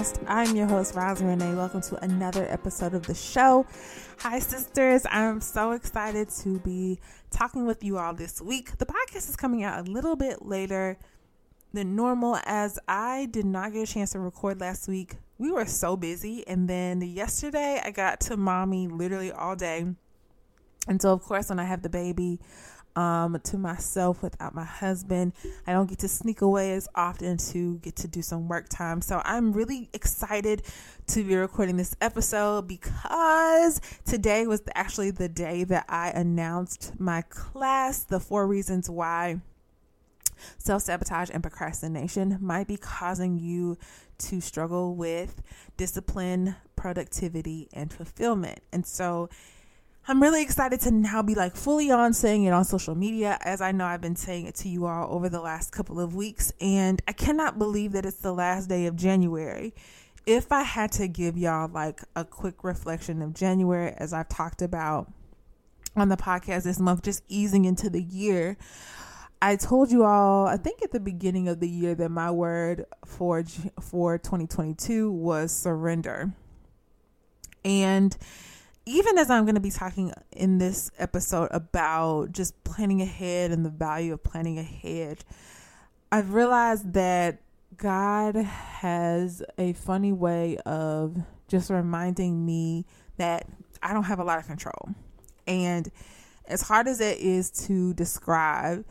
Podcast. I'm your host, Rosin Renee. Welcome to another episode of the show. Hi, sisters. I'm so excited to be talking with you all this week. The podcast is coming out a little bit later than normal as I did not get a chance to record last week. We were so busy. And then yesterday, I got to mommy literally all day. And so, of course, when I have the baby, um, to myself without my husband. I don't get to sneak away as often to get to do some work time. So I'm really excited to be recording this episode because today was actually the day that I announced my class, The Four Reasons Why Self Sabotage and Procrastination Might Be Causing You to Struggle with Discipline, Productivity, and Fulfillment. And so I'm really excited to now be like fully on saying it on social media, as I know I've been saying it to you all over the last couple of weeks. And I cannot believe that it's the last day of January. If I had to give y'all like a quick reflection of January, as I've talked about on the podcast this month, just easing into the year, I told you all, I think at the beginning of the year, that my word for for 2022 was surrender. And even as I'm going to be talking in this episode about just planning ahead and the value of planning ahead, I've realized that God has a funny way of just reminding me that I don't have a lot of control. And as hard as it is to describe,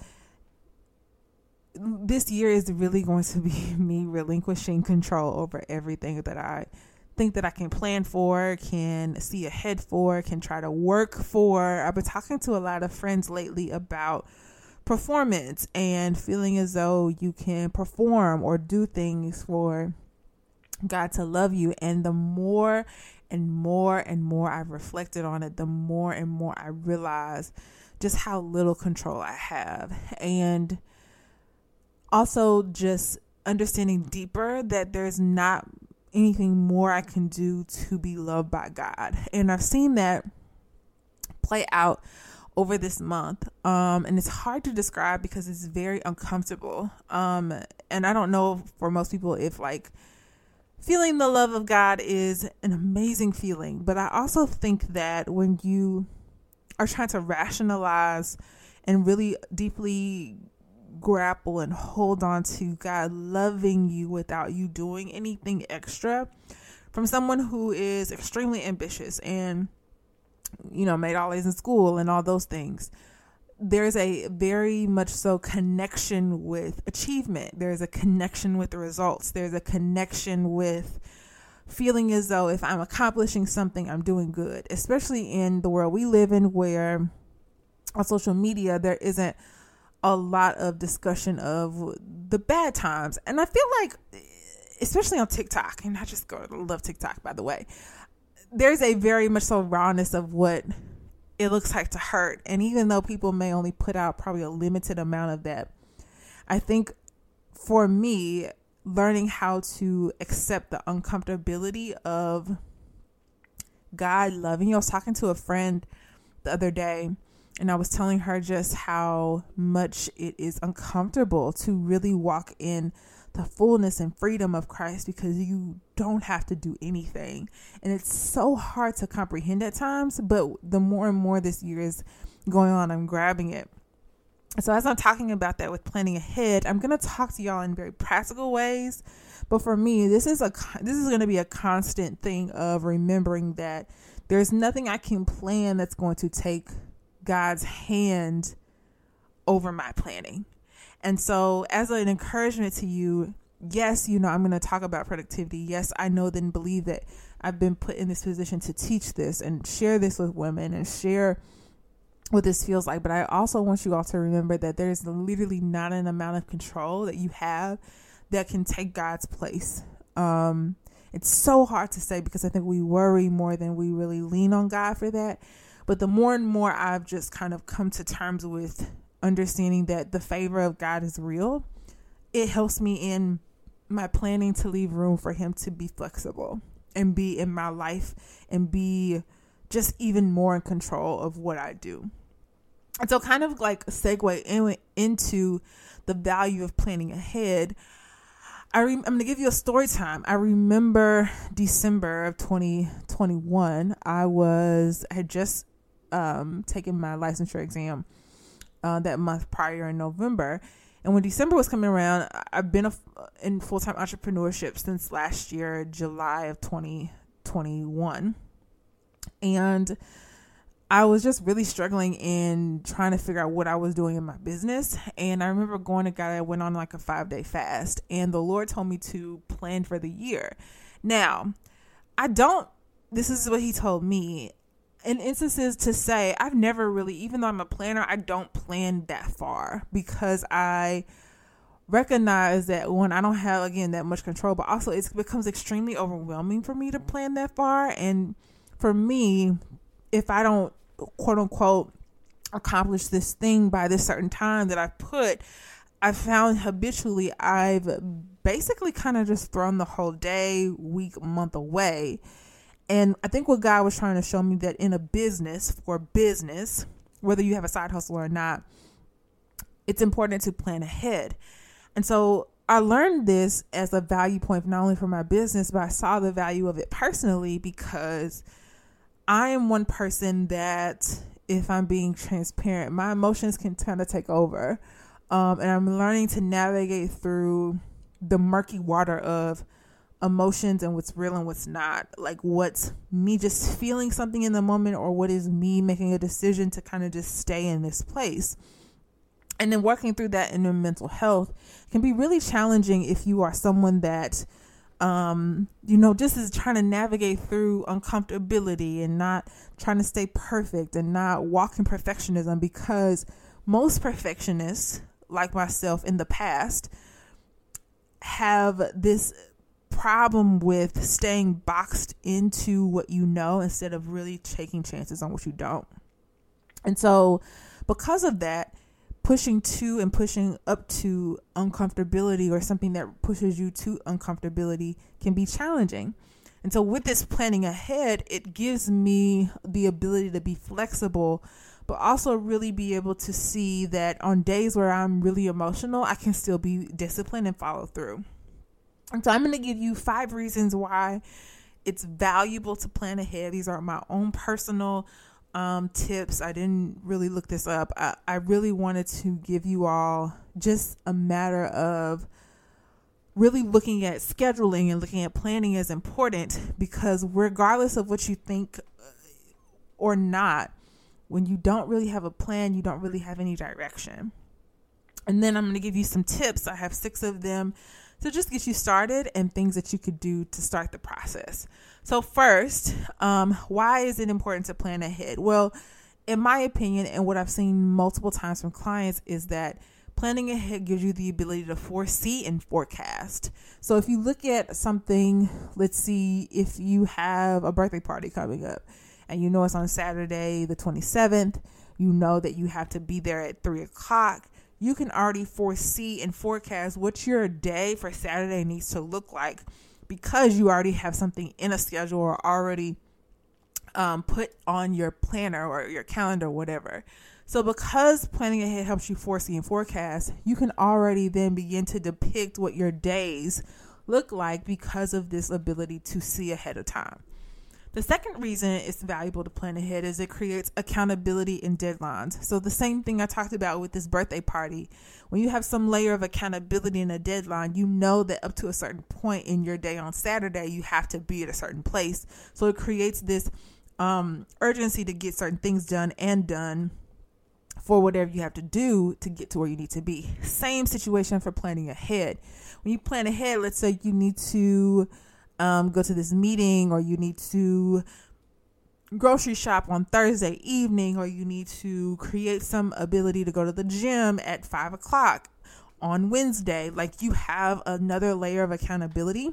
this year is really going to be me relinquishing control over everything that I think that I can plan for, can see ahead for, can try to work for. I've been talking to a lot of friends lately about performance and feeling as though you can perform or do things for God to love you. And the more and more and more I've reflected on it, the more and more I realize just how little control I have. And also just understanding deeper that there's not anything more I can do to be loved by God. And I've seen that play out over this month. Um, and it's hard to describe because it's very uncomfortable. Um, and I don't know for most people if like feeling the love of God is an amazing feeling. But I also think that when you are trying to rationalize and really deeply grapple and hold on to God loving you without you doing anything extra from someone who is extremely ambitious and you know made all A's in school and all those things. There's a very much so connection with achievement. There's a connection with the results. There's a connection with feeling as though if i'm accomplishing something i'm doing good. Especially in the world we live in where on social media there isn't a lot of discussion of the bad times. And I feel like, especially on TikTok, and I just go love TikTok, by the way, there's a very much so rawness of what it looks like to hurt. And even though people may only put out probably a limited amount of that, I think for me, learning how to accept the uncomfortability of God loving you. I was talking to a friend the other day and I was telling her just how much it is uncomfortable to really walk in the fullness and freedom of Christ because you don't have to do anything. And it's so hard to comprehend at times, but the more and more this year is going on, I'm grabbing it. So as I'm talking about that with planning ahead, I'm going to talk to y'all in very practical ways. But for me, this is a this is going to be a constant thing of remembering that there's nothing I can plan that's going to take God's hand over my planning. And so, as an encouragement to you, yes, you know, I'm going to talk about productivity. Yes, I know then believe that I've been put in this position to teach this and share this with women and share what this feels like, but I also want you all to remember that there's literally not an amount of control that you have that can take God's place. Um, it's so hard to say because I think we worry more than we really lean on God for that. But the more and more I've just kind of come to terms with understanding that the favor of God is real, it helps me in my planning to leave room for Him to be flexible and be in my life and be just even more in control of what I do. And so, kind of like segue in, into the value of planning ahead, I am going to give you a story time. I remember December of 2021. I was I had just um, taken my licensure exam uh, that month prior in November, and when December was coming around, I've been in full time entrepreneurship since last year, July of 2021, and I was just really struggling in trying to figure out what I was doing in my business. And I remember going to God, I went on like a five day fast, and the Lord told me to plan for the year. Now, I don't, this is what He told me. In instances to say, I've never really, even though I'm a planner, I don't plan that far because I recognize that when I don't have, again, that much control, but also it becomes extremely overwhelming for me to plan that far. And for me, if I don't quote unquote accomplish this thing by this certain time that I've put, I found habitually I've basically kind of just thrown the whole day, week, month away. And I think what God was trying to show me that in a business, for business, whether you have a side hustle or not, it's important to plan ahead. And so I learned this as a value point, not only for my business, but I saw the value of it personally because I am one person that, if I'm being transparent, my emotions can kind of take over. Um, and I'm learning to navigate through the murky water of emotions and what's real and what's not. Like, what's me just feeling something in the moment, or what is me making a decision to kind of just stay in this place. And then working through that in your mental health can be really challenging if you are someone that um, you know, just is trying to navigate through uncomfortability and not trying to stay perfect and not walk in perfectionism because most perfectionists, like myself in the past, have this problem with staying boxed into what you know instead of really taking chances on what you don't. And so, because of that, pushing to and pushing up to uncomfortability or something that pushes you to uncomfortability can be challenging. And so, with this planning ahead, it gives me the ability to be flexible, but also really be able to see that on days where I'm really emotional, I can still be disciplined and follow through. And so, I'm going to give you five reasons why it's valuable to plan ahead. These are my own personal um, tips. I didn't really look this up. I, I really wanted to give you all just a matter of really looking at scheduling and looking at planning is important because regardless of what you think uh, or not, when you don't really have a plan, you don't really have any direction. And then I'm going to give you some tips. I have six of them to just get you started and things that you could do to start the process. So, first, um, why is it important to plan ahead? Well, in my opinion, and what I've seen multiple times from clients, is that planning ahead gives you the ability to foresee and forecast. So, if you look at something, let's see if you have a birthday party coming up and you know it's on Saturday, the 27th, you know that you have to be there at three o'clock you can already foresee and forecast what your day for Saturday needs to look like because you already have something in a schedule or already um, put on your planner or your calendar, or whatever. So, because planning ahead helps you foresee and forecast, you can already then begin to depict what your days look like because of this ability to see ahead of time. The second reason it's valuable to plan ahead is it creates accountability and deadlines. So, the same thing I talked about with this birthday party. When you have some layer of accountability and a deadline, you know that up to a certain point in your day on Saturday, you have to be at a certain place. So, it creates this um, urgency to get certain things done and done for whatever you have to do to get to where you need to be. Same situation for planning ahead. When you plan ahead, let's say you need to um, go to this meeting or you need to grocery shop on Thursday evening, or you need to create some ability to go to the gym at five o'clock on Wednesday. Like you have another layer of accountability.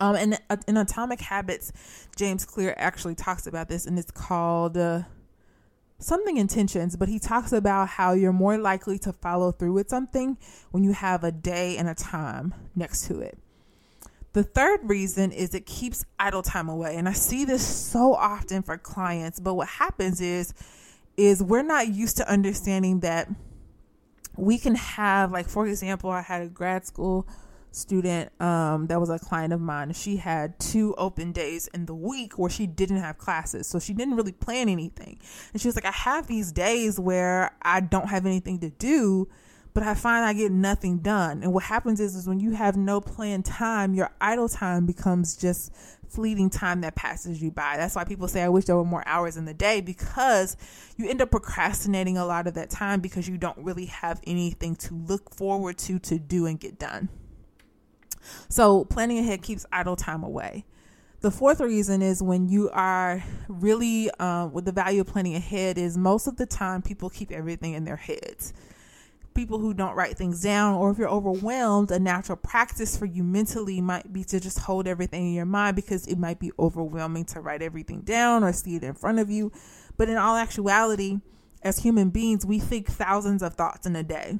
Um, and uh, in Atomic Habits, James Clear actually talks about this, and it's called uh, something intentions. But he talks about how you're more likely to follow through with something when you have a day and a time next to it. The third reason is it keeps idle time away. And I see this so often for clients, but what happens is is we're not used to understanding that we can have like for example, I had a grad school student um, that was a client of mine. She had two open days in the week where she didn't have classes. So she didn't really plan anything. And she was like, I have these days where I don't have anything to do but I find I get nothing done. And what happens is, is when you have no planned time, your idle time becomes just fleeting time that passes you by. That's why people say, I wish there were more hours in the day because you end up procrastinating a lot of that time because you don't really have anything to look forward to, to do, and get done. So, planning ahead keeps idle time away. The fourth reason is when you are really uh, with the value of planning ahead is most of the time people keep everything in their heads people who don't write things down, or if you're overwhelmed, a natural practice for you mentally might be to just hold everything in your mind because it might be overwhelming to write everything down or see it in front of you. But in all actuality, as human beings, we think thousands of thoughts in a day.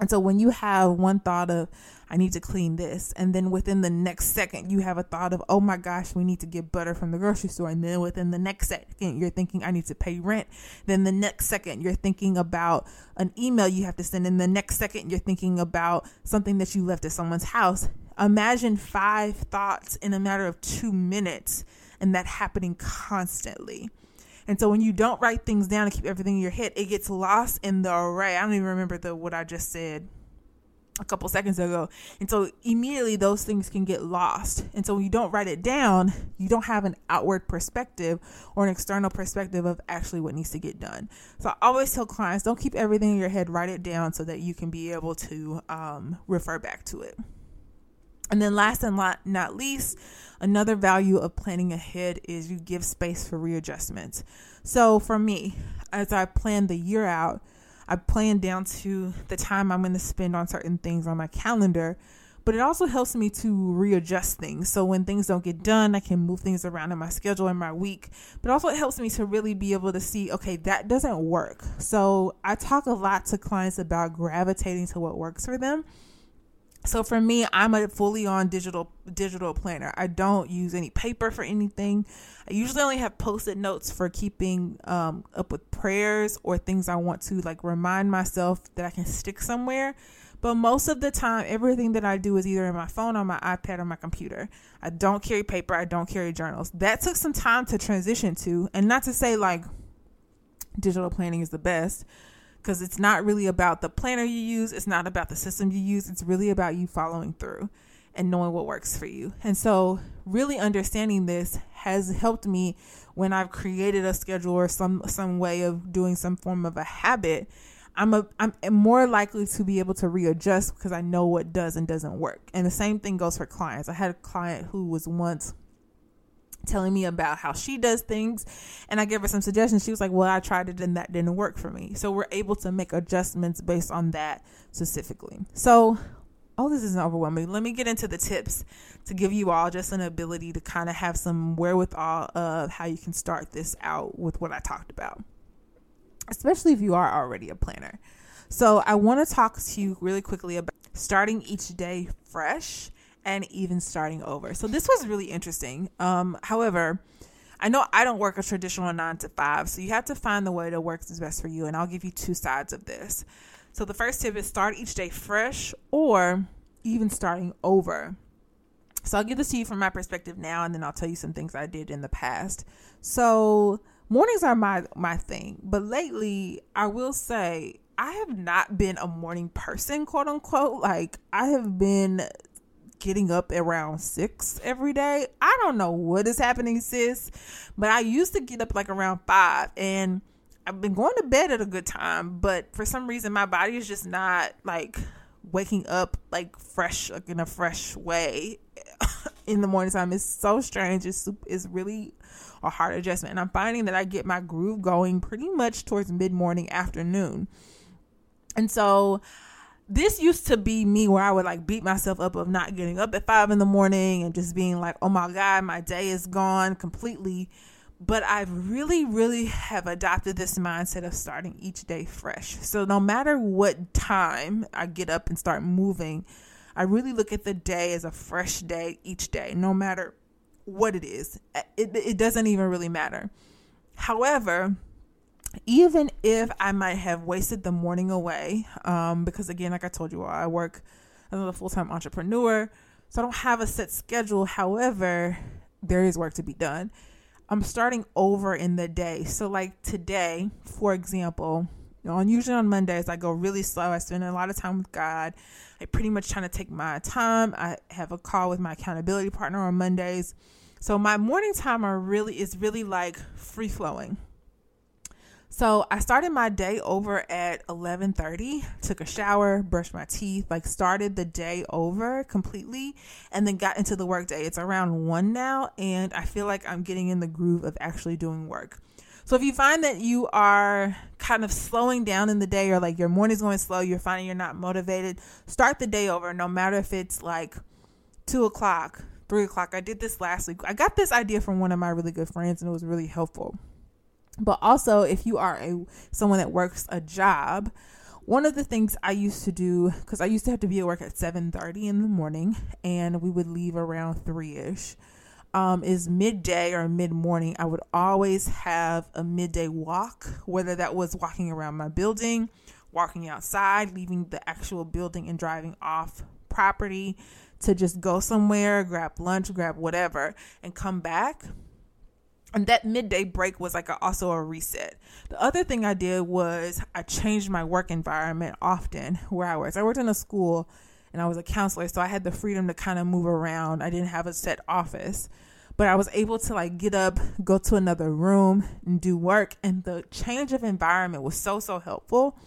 And so when you have one thought of, I need to clean this. And then within the next second, you have a thought of, oh my gosh, we need to get butter from the grocery store. And then within the next second, you're thinking, I need to pay rent. Then the next second, you're thinking about an email you have to send. And the next second, you're thinking about something that you left at someone's house. Imagine five thoughts in a matter of two minutes and that happening constantly. And so when you don't write things down and keep everything in your head, it gets lost in the array. I don't even remember the what I just said a couple seconds ago. And so immediately those things can get lost. And so when you don't write it down, you don't have an outward perspective or an external perspective of actually what needs to get done. So I always tell clients don't keep everything in your head, write it down so that you can be able to um, refer back to it. And then last and not least, another value of planning ahead is you give space for readjustments. So for me, as I plan the year out, I plan down to the time I'm going to spend on certain things on my calendar, but it also helps me to readjust things. So when things don't get done, I can move things around in my schedule in my week. But also, it helps me to really be able to see, okay, that doesn't work. So I talk a lot to clients about gravitating to what works for them so for me i'm a fully on digital digital planner. I don't use any paper for anything. I usually only have post-it notes for keeping um, up with prayers or things i want to like remind myself that i can stick somewhere. But most of the time everything that i do is either in my phone on my ipad or my computer. I don't carry paper. I don't carry journals. That took some time to transition to. And not to say like digital planning is the best because it's not really about the planner you use, it's not about the system you use, it's really about you following through and knowing what works for you. And so, really understanding this has helped me when I've created a schedule or some some way of doing some form of a habit. I'm a I'm more likely to be able to readjust because I know what does and doesn't work. And the same thing goes for clients. I had a client who was once telling me about how she does things and I gave her some suggestions. She was like, "Well, I tried it and that didn't work for me." So we're able to make adjustments based on that specifically. So all this isn't overwhelming. Let me get into the tips to give you all just an ability to kind of have some wherewithal of how you can start this out with what I talked about. Especially if you are already a planner. So I want to talk to you really quickly about starting each day fresh and even starting over. So this was really interesting. Um, however, I know I don't work a traditional nine to five, so you have to find the way that works is best for you. And I'll give you two sides of this. So the first tip is start each day fresh or even starting over. So I'll give this to you from my perspective now, and then I'll tell you some things I did in the past. So mornings are my my thing, but lately I will say I have not been a morning person, quote unquote. Like I have been getting up around six every day. I don't know what is happening, sis, but I used to get up like around five and I've been going to bed at a good time, but for some reason my body is just not like waking up like fresh like in a fresh way in the morning time. It's so strange. It's it's really a hard adjustment. And I'm finding that I get my groove going pretty much towards mid morning, afternoon. And so this used to be me where I would like beat myself up of not getting up at five in the morning and just being like, oh my God, my day is gone completely. But I really, really have adopted this mindset of starting each day fresh. So no matter what time I get up and start moving, I really look at the day as a fresh day each day, no matter what it is. It, it doesn't even really matter. However, even if I might have wasted the morning away, um, because again, like I told you, I work as a full time entrepreneur, so I don't have a set schedule. However, there is work to be done. I'm starting over in the day. So, like today, for example, on usually on Mondays, I go really slow. I spend a lot of time with God. I pretty much trying to take my time. I have a call with my accountability partner on Mondays. So my morning time are really is really like free flowing. So I started my day over at 11:30, took a shower, brushed my teeth, like started the day over completely and then got into the workday. It's around 1 now and I feel like I'm getting in the groove of actually doing work. So if you find that you are kind of slowing down in the day or like your morning's going slow, you're finding you're not motivated, start the day over no matter if it's like two o'clock, three o'clock. I did this last week. I got this idea from one of my really good friends and it was really helpful. But also, if you are a someone that works a job, one of the things I used to do because I used to have to be at work at seven thirty in the morning, and we would leave around three ish. Um, is midday or mid morning. I would always have a midday walk, whether that was walking around my building, walking outside, leaving the actual building, and driving off property to just go somewhere, grab lunch, grab whatever, and come back and that midday break was like a, also a reset. The other thing I did was I changed my work environment often where I was. I worked in a school and I was a counselor, so I had the freedom to kind of move around. I didn't have a set office, but I was able to like get up, go to another room and do work. And the change of environment was so, so helpful.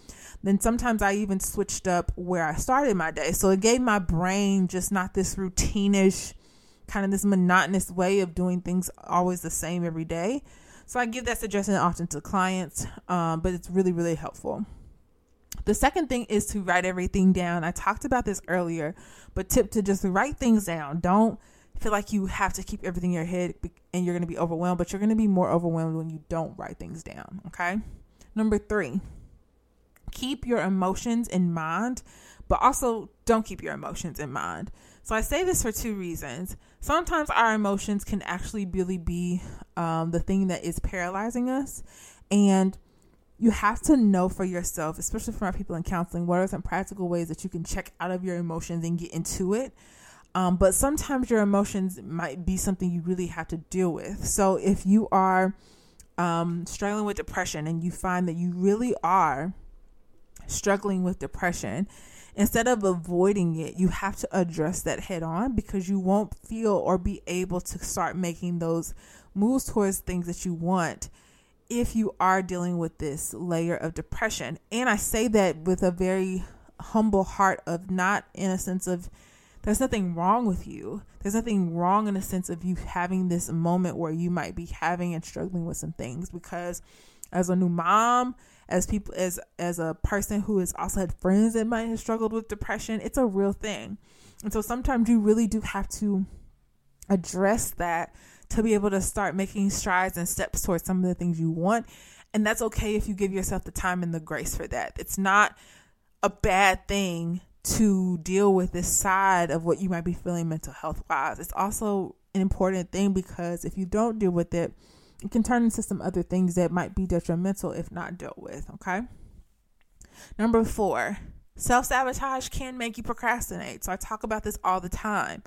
Then sometimes I even switched up where I started my day. So it gave my brain just not this routinish kind of this monotonous way of doing things always the same every day. So I give that suggestion often to clients, um, but it's really, really helpful. The second thing is to write everything down. I talked about this earlier, but tip to just write things down. Don't feel like you have to keep everything in your head and you're going to be overwhelmed, but you're going to be more overwhelmed when you don't write things down. Okay. Number three, keep your emotions in mind, but also don't keep your emotions in mind. So I say this for two reasons. Sometimes our emotions can actually really be um, the thing that is paralyzing us. And you have to know for yourself, especially for our people in counseling, what are some practical ways that you can check out of your emotions and get into it. Um, but sometimes your emotions might be something you really have to deal with. So if you are um, struggling with depression and you find that you really are struggling with depression, instead of avoiding it, you have to address that head on because you won't feel or be able to start making those moves towards things that you want if you are dealing with this layer of depression. And I say that with a very humble heart of not in a sense of there's nothing wrong with you. There's nothing wrong in a sense of you having this moment where you might be having and struggling with some things because as a new mom, as people as as a person who has also had friends that might have struggled with depression, it's a real thing. And so sometimes you really do have to address that to be able to start making strides and steps towards some of the things you want. And that's okay if you give yourself the time and the grace for that. It's not a bad thing to deal with this side of what you might be feeling mental health wise. It's also an important thing because if you don't deal with it, it can turn into some other things that might be detrimental if not dealt with. Okay. Number four, self sabotage can make you procrastinate. So I talk about this all the time.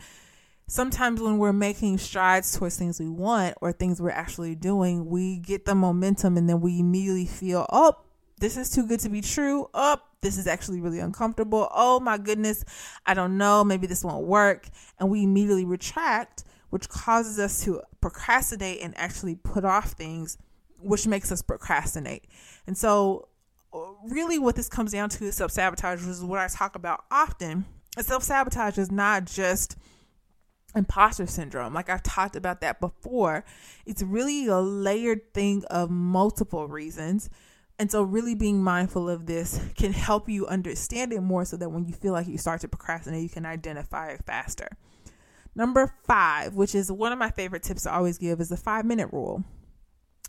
Sometimes when we're making strides towards things we want or things we're actually doing, we get the momentum and then we immediately feel, oh, this is too good to be true. Oh, this is actually really uncomfortable. Oh my goodness, I don't know. Maybe this won't work. And we immediately retract which causes us to procrastinate and actually put off things, which makes us procrastinate. And so, uh, really, what this comes down to is self sabotage, which is what I talk about often. Self sabotage is not just imposter syndrome. Like I've talked about that before. It's really a layered thing of multiple reasons. And so, really being mindful of this can help you understand it more so that when you feel like you start to procrastinate, you can identify it faster. Number five, which is one of my favorite tips to always give, is the five minute rule.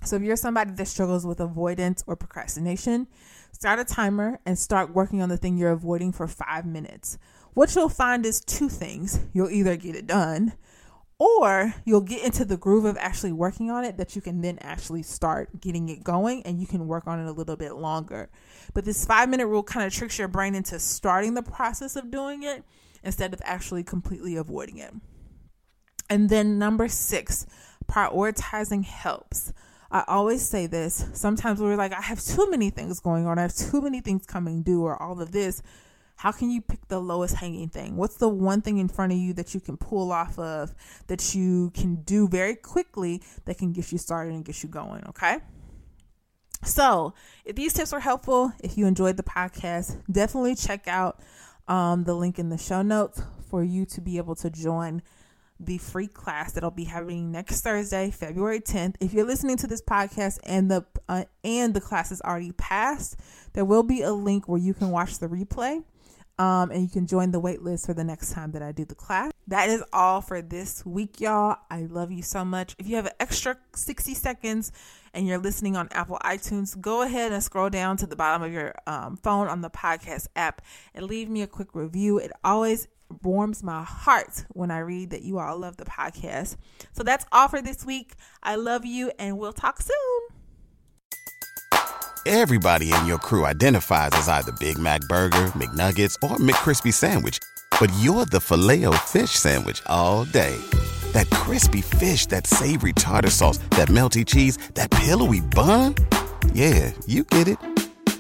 So, if you're somebody that struggles with avoidance or procrastination, start a timer and start working on the thing you're avoiding for five minutes. What you'll find is two things you'll either get it done or you'll get into the groove of actually working on it that you can then actually start getting it going and you can work on it a little bit longer. But this five minute rule kind of tricks your brain into starting the process of doing it instead of actually completely avoiding it. And then number six, prioritizing helps. I always say this. Sometimes we're like, I have too many things going on. I have too many things coming due, or all of this. How can you pick the lowest hanging thing? What's the one thing in front of you that you can pull off of that you can do very quickly that can get you started and get you going? Okay. So, if these tips were helpful, if you enjoyed the podcast, definitely check out um, the link in the show notes for you to be able to join the free class that'll be happening next Thursday, February 10th. If you're listening to this podcast and the uh, and the class is already passed, there will be a link where you can watch the replay. Um, and you can join the wait list for the next time that I do the class. That is all for this week, y'all. I love you so much. If you have an extra 60 seconds and you're listening on Apple iTunes, go ahead and scroll down to the bottom of your um, phone on the podcast app and leave me a quick review. It always warms my heart when I read that you all love the podcast. So that's all for this week. I love you, and we'll talk soon. Everybody in your crew identifies as either Big Mac Burger, McNuggets, or McCrispy Sandwich, but you're the filet fish Sandwich all day. That crispy fish, that savory tartar sauce, that melty cheese, that pillowy bun. Yeah, you get it